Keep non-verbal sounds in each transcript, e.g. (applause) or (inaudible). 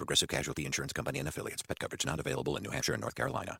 Progressive Casualty Insurance Company and affiliates. Pet coverage not available in New Hampshire and North Carolina.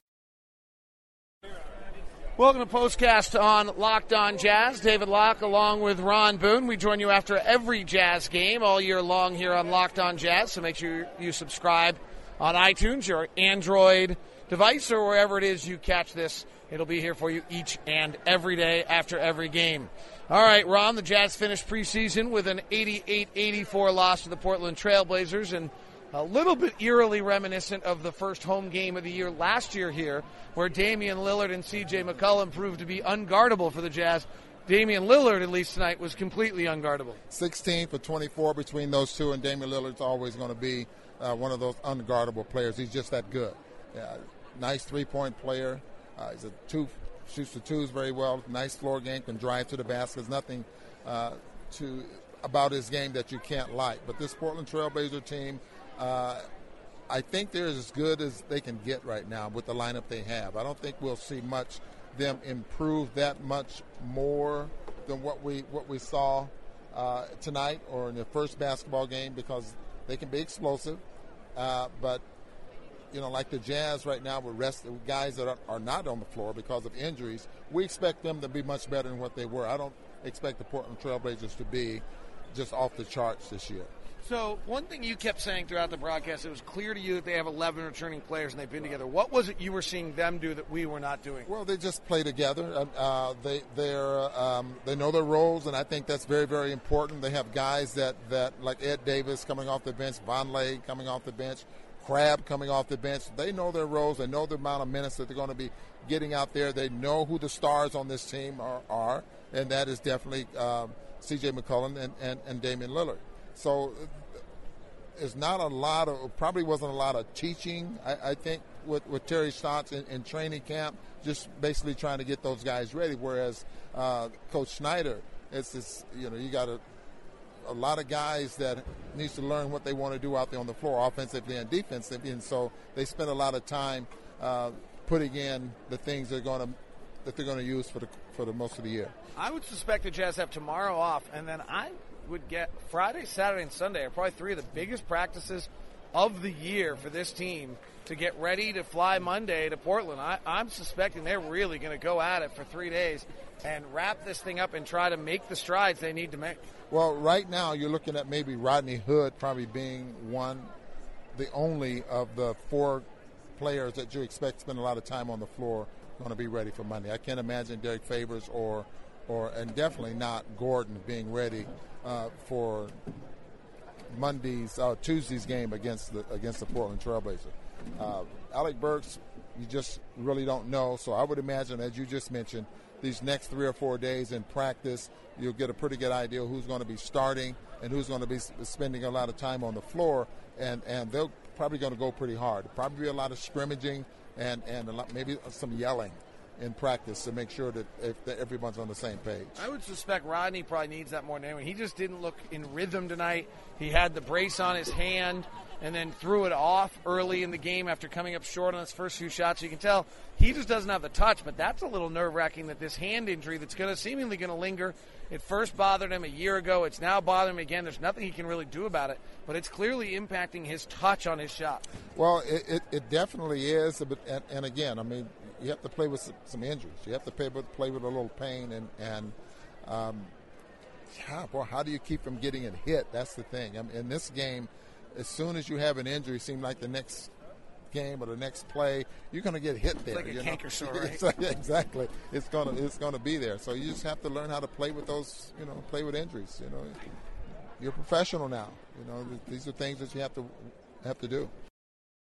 Welcome to Postcast on Locked On Jazz. David Locke along with Ron Boone. We join you after every Jazz game all year long here on Locked On Jazz. So make sure you subscribe on iTunes, your Android device, or wherever it is you catch this. It'll be here for you each and every day after every game. All right, Ron, the Jazz finished preseason with an 88 84 loss to the Portland Trailblazers. And a little bit eerily reminiscent of the first home game of the year last year here, where Damian Lillard and CJ McCollum proved to be unguardable for the Jazz. Damian Lillard, at least tonight, was completely unguardable. 16 for 24 between those two, and Damian Lillard's always going to be uh, one of those unguardable players. He's just that good. Yeah, nice three-point player. Uh, he's a two, shoots the twos very well. Nice floor game, can drive to the basket. There's nothing uh, to about his game that you can't like. But this Portland Trailblazer team uh, I think they're as good as they can get right now with the lineup they have. I don't think we'll see much them improve that much more than what we what we saw uh, tonight or in the first basketball game because they can be explosive, uh, but you know, like the Jazz right now with rest guys that are, are, not on the floor because of injuries, we expect them to be much better than what they were. I don't expect the Portland Trailblazers to be just off the charts this year. So, one thing you kept saying throughout the broadcast, it was clear to you that they have 11 returning players and they've been together. What was it you were seeing them do that we were not doing? Well, they just play together. Uh, they they're um, they know their roles, and I think that's very very important. They have guys that that like Ed Davis coming off the bench, Vonleh coming off the bench, Crabbe coming off the bench. They know their roles. They know the amount of minutes that they're going to be getting out there. They know who the stars on this team are, are and that is definitely um, C.J. McCollum and, and, and Damian Lillard. So it's not a lot of, probably wasn't a lot of teaching, I, I think, with, with Terry Stotts in, in, training camp, just basically trying to get those guys ready. Whereas uh, Coach Snyder, it's this, you know, you got a, a lot of guys that needs to learn what they want to do out there on the floor, offensively and defensively, and so they spend a lot of time uh, putting in the things they're going to that they're going to use for the for the most of the year. I would suspect the Jazz have tomorrow off, and then I would get Friday, Saturday, and Sunday are probably three of the biggest practices of the year for this team to get ready to fly Monday to Portland. I, am suspecting they're really going to go at it for three days and wrap this thing up and try to make the strides they need to make. Well, right now you're looking at maybe Rodney Hood probably being one, the only of the four players that you expect to spend a lot of time on the floor going to be ready for Monday. I can't imagine Derrick Favors or, or and definitely not Gordon being ready uh, for Monday's uh, Tuesday's game against the against the Portland Trailblazers. Uh, Alec Burks, you just really don't know. So I would imagine, as you just mentioned, these next three or four days in practice, you'll get a pretty good idea who's going to be starting and who's going to be spending a lot of time on the floor, and and they're probably going to go pretty hard. Probably a lot of scrimmaging and and lot, maybe some yelling in practice to make sure that, if, that everyone's on the same page. I would suspect Rodney probably needs that more than anyone. He just didn't look in rhythm tonight. He had the brace on his hand and then threw it off early in the game after coming up short on his first few shots. You can tell he just doesn't have the touch, but that's a little nerve wracking that this hand injury that's going to seemingly going to linger. It first bothered him a year ago. It's now bothering him again. There's nothing he can really do about it, but it's clearly impacting his touch on his shot. Well, it, it, it definitely is. But, and, and again, I mean, you have to play with some, some injuries. You have to play with, play with a little pain, and and um, yeah, boy, how do you keep from getting it hit? That's the thing. I mean, in this game, as soon as you have an injury, it seems like the next game or the next play, you're going to get hit there. It's like a canker sore, (laughs) right? exactly. It's going to it's going to be there. So you just have to learn how to play with those. You know, play with injuries. You know, you're a professional now. You know, these are things that you have to have to do.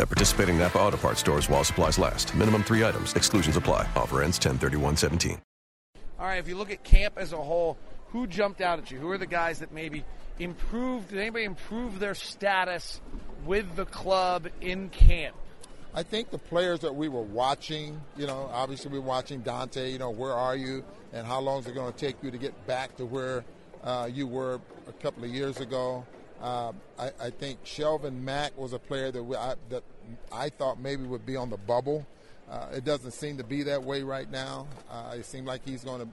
At participating Napa Auto Parts stores while supplies last. Minimum three items. Exclusions apply. Offer ends 103117. All right, if you look at camp as a whole, who jumped out at you? Who are the guys that maybe improved? Did anybody improve their status with the club in camp? I think the players that we were watching, you know, obviously we we're watching Dante, you know, where are you and how long is it going to take you to get back to where uh, you were a couple of years ago? Uh, I, I, think Shelvin Mack was a player that, we, I, that I thought maybe would be on the bubble. Uh, it doesn't seem to be that way right now. Uh, it seems like he's going to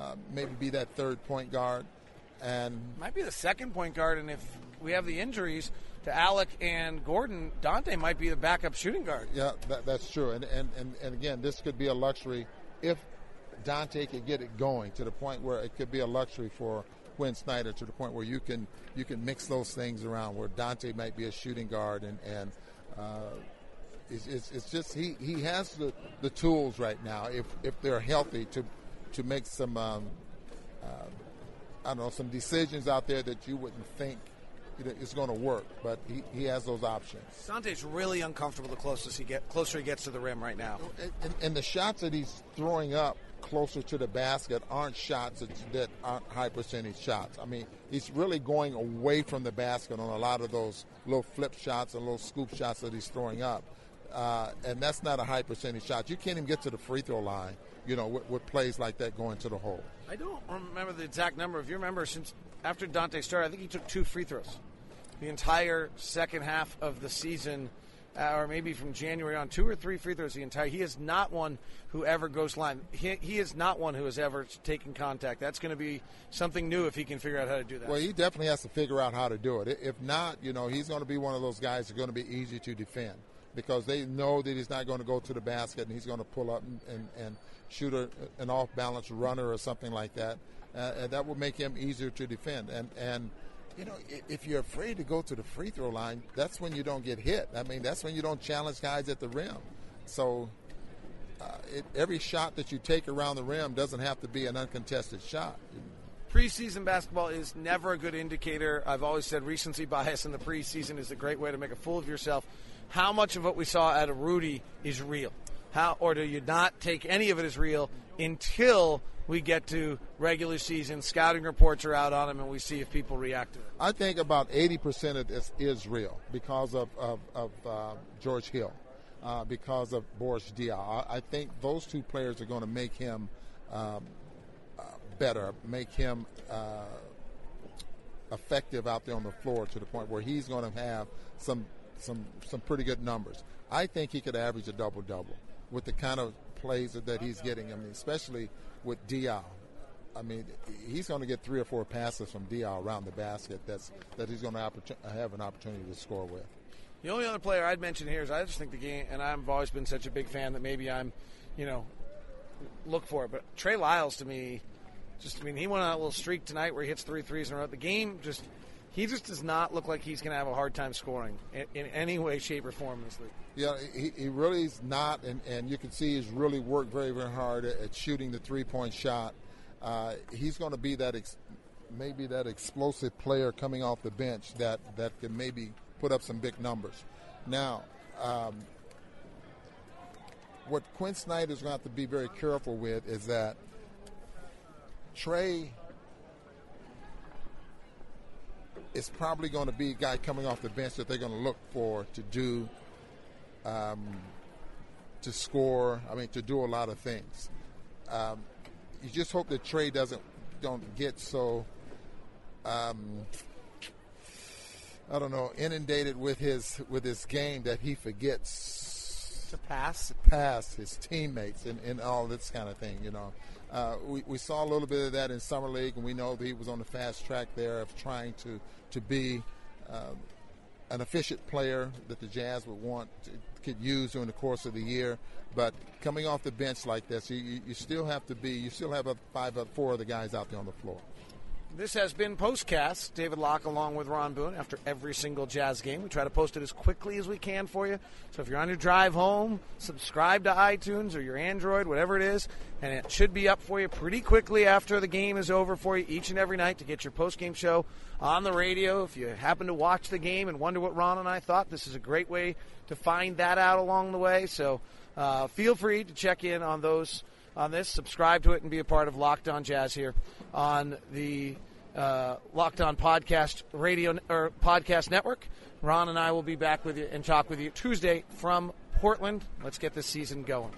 uh, maybe be that third point guard, and might be the second point guard. And if we have the injuries to Alec and Gordon, Dante might be the backup shooting guard. Yeah, that, that's true. And, and and and again, this could be a luxury if Dante could get it going to the point where it could be a luxury for Quin Snyder to the point where you can you can mix those things around where Dante might be a shooting guard and and uh, it's, it's, it's, just he, he has the, the tools right now if if they're healthy to to make some um, uh, I don't know some decisions out there that you wouldn't think it's going to work, but he, he has those options. Dante's really uncomfortable the closest he get closer he gets to the rim right now. And, and the shots that he's throwing up closer to the basket aren't shots that, aren't high percentage shots. I mean, he's really going away from the basket on a lot of those little flip shots and little scoop shots that he's throwing up. Uh, and that's not a high percentage shot. You can't even get to the free throw line, you know, with, with, plays like that going to the hole. I don't remember the exact number. If you remember, since after Dante started, I think he took two free throws the entire second half of the season uh, or maybe from January on, two or three free throws the entire. He is not one who ever goes line. He, he is not one who has ever taken contact. That's going to be something new if he can figure out how to do that. Well, he definitely has to figure out how to do it. If not, you know, he's going to be one of those guys that's going to be easy to defend because they know that he's not going to go to the basket and he's going to pull up and, and, and shoot a, an off balance runner or something like that. Uh, and that will make him easier to defend. And and you know, if you're afraid to go to the free throw line, that's when you don't get hit. I mean, that's when you don't challenge guys at the rim. So uh, it, every shot that you take around the rim doesn't have to be an uncontested shot. Preseason basketball is never a good indicator. I've always said recency bias in the preseason is a great way to make a fool of yourself. How much of what we saw out of Rudy is real? How, or do you not take any of it as real until we get to regular season. Scouting reports are out on him, and we see if people react to it. I think about 80% of this is real because of, of, of uh, George Hill, uh, because of Boris Diaw. I, I, think those two players are going to make him um, uh, better, make him uh, effective out there on the floor to the point where he's going to have some some some pretty good numbers. I think he could average a double double with the kind of plays that he's getting. I mean, especially with Diaw. I mean, he's going to get three or four passes from Diaw around the basket. That's that he's going to have an opportunity to score with. The only other player I'd mention here is I just think the game, and I've always been such a big fan that maybe I'm, you know, look for it. But Trey Lyles to me, just I mean, he went on a little streak tonight where he hits three threes in a row. The game just he just does not look like he's going to have a hard time scoring in, in, any way, shape, or form in this league. Yeah, he, he really is not, and, and you can see he's really worked very, very hard at, at shooting the three point shot. Uh, he's going to be that ex- maybe that explosive player coming off the bench that, that can maybe put up some big numbers. Now, um, what Quin is going to have to be very careful with is that Trey it's probably going to be a guy coming off the bench that they're going to look for to do, um, to score. I mean, to do a lot of things. Um, you just hope that Trey doesn't don't get so. Um, I don't know, inundated with his with his game that he forgets to pass, pass his teammates, and, and all this kind of thing. You know, uh, we, we saw a little bit of that in summer league, and we know that he was on the fast track there of trying to to be um, an efficient player that the Jazz would want to, could use during the course of the year. But coming off the bench like this, you, you still have to be, you still have a five, four of the guys out there on the floor. This has been Postcast. David Locke along with Ron Boone after every single Jazz game. We try to post it as quickly as we can for you. So if you're on your drive home, subscribe to iTunes or your Android, whatever it is, and it should be up for you pretty quickly after the game is over for you each and every night to get your post game show on the radio. If you happen to watch the game and wonder what Ron and I thought, this is a great way to find that out along the way. So uh, feel free to check in on those on this, subscribe to it, and be a part of Locked On Jazz here on the uh, Locked On Podcast Radio or Podcast Network. Ron and I will be back with you and talk with you Tuesday from Portland. Let's get this season going.